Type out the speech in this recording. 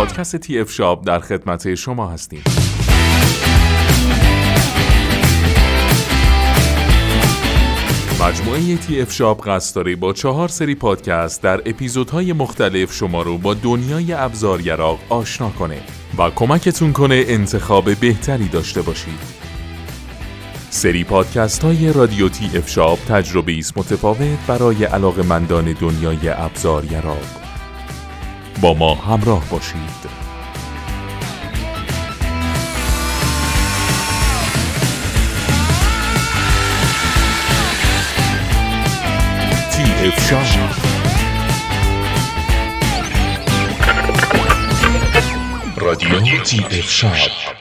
پادکست تی اف شاپ در خدمت شما هستیم مجموعه تی اف شاپ قصد داره با چهار سری پادکست در اپیزودهای مختلف شما رو با دنیای ابزار یراق آشنا کنه و کمکتون کنه انتخاب بهتری داشته باشید. سری پادکست های رادیو تی اف شاپ تجربه است متفاوت برای علاقمندان دنیای ابزار یراق. با ما همراه باشید. رادیو تی اف شاپ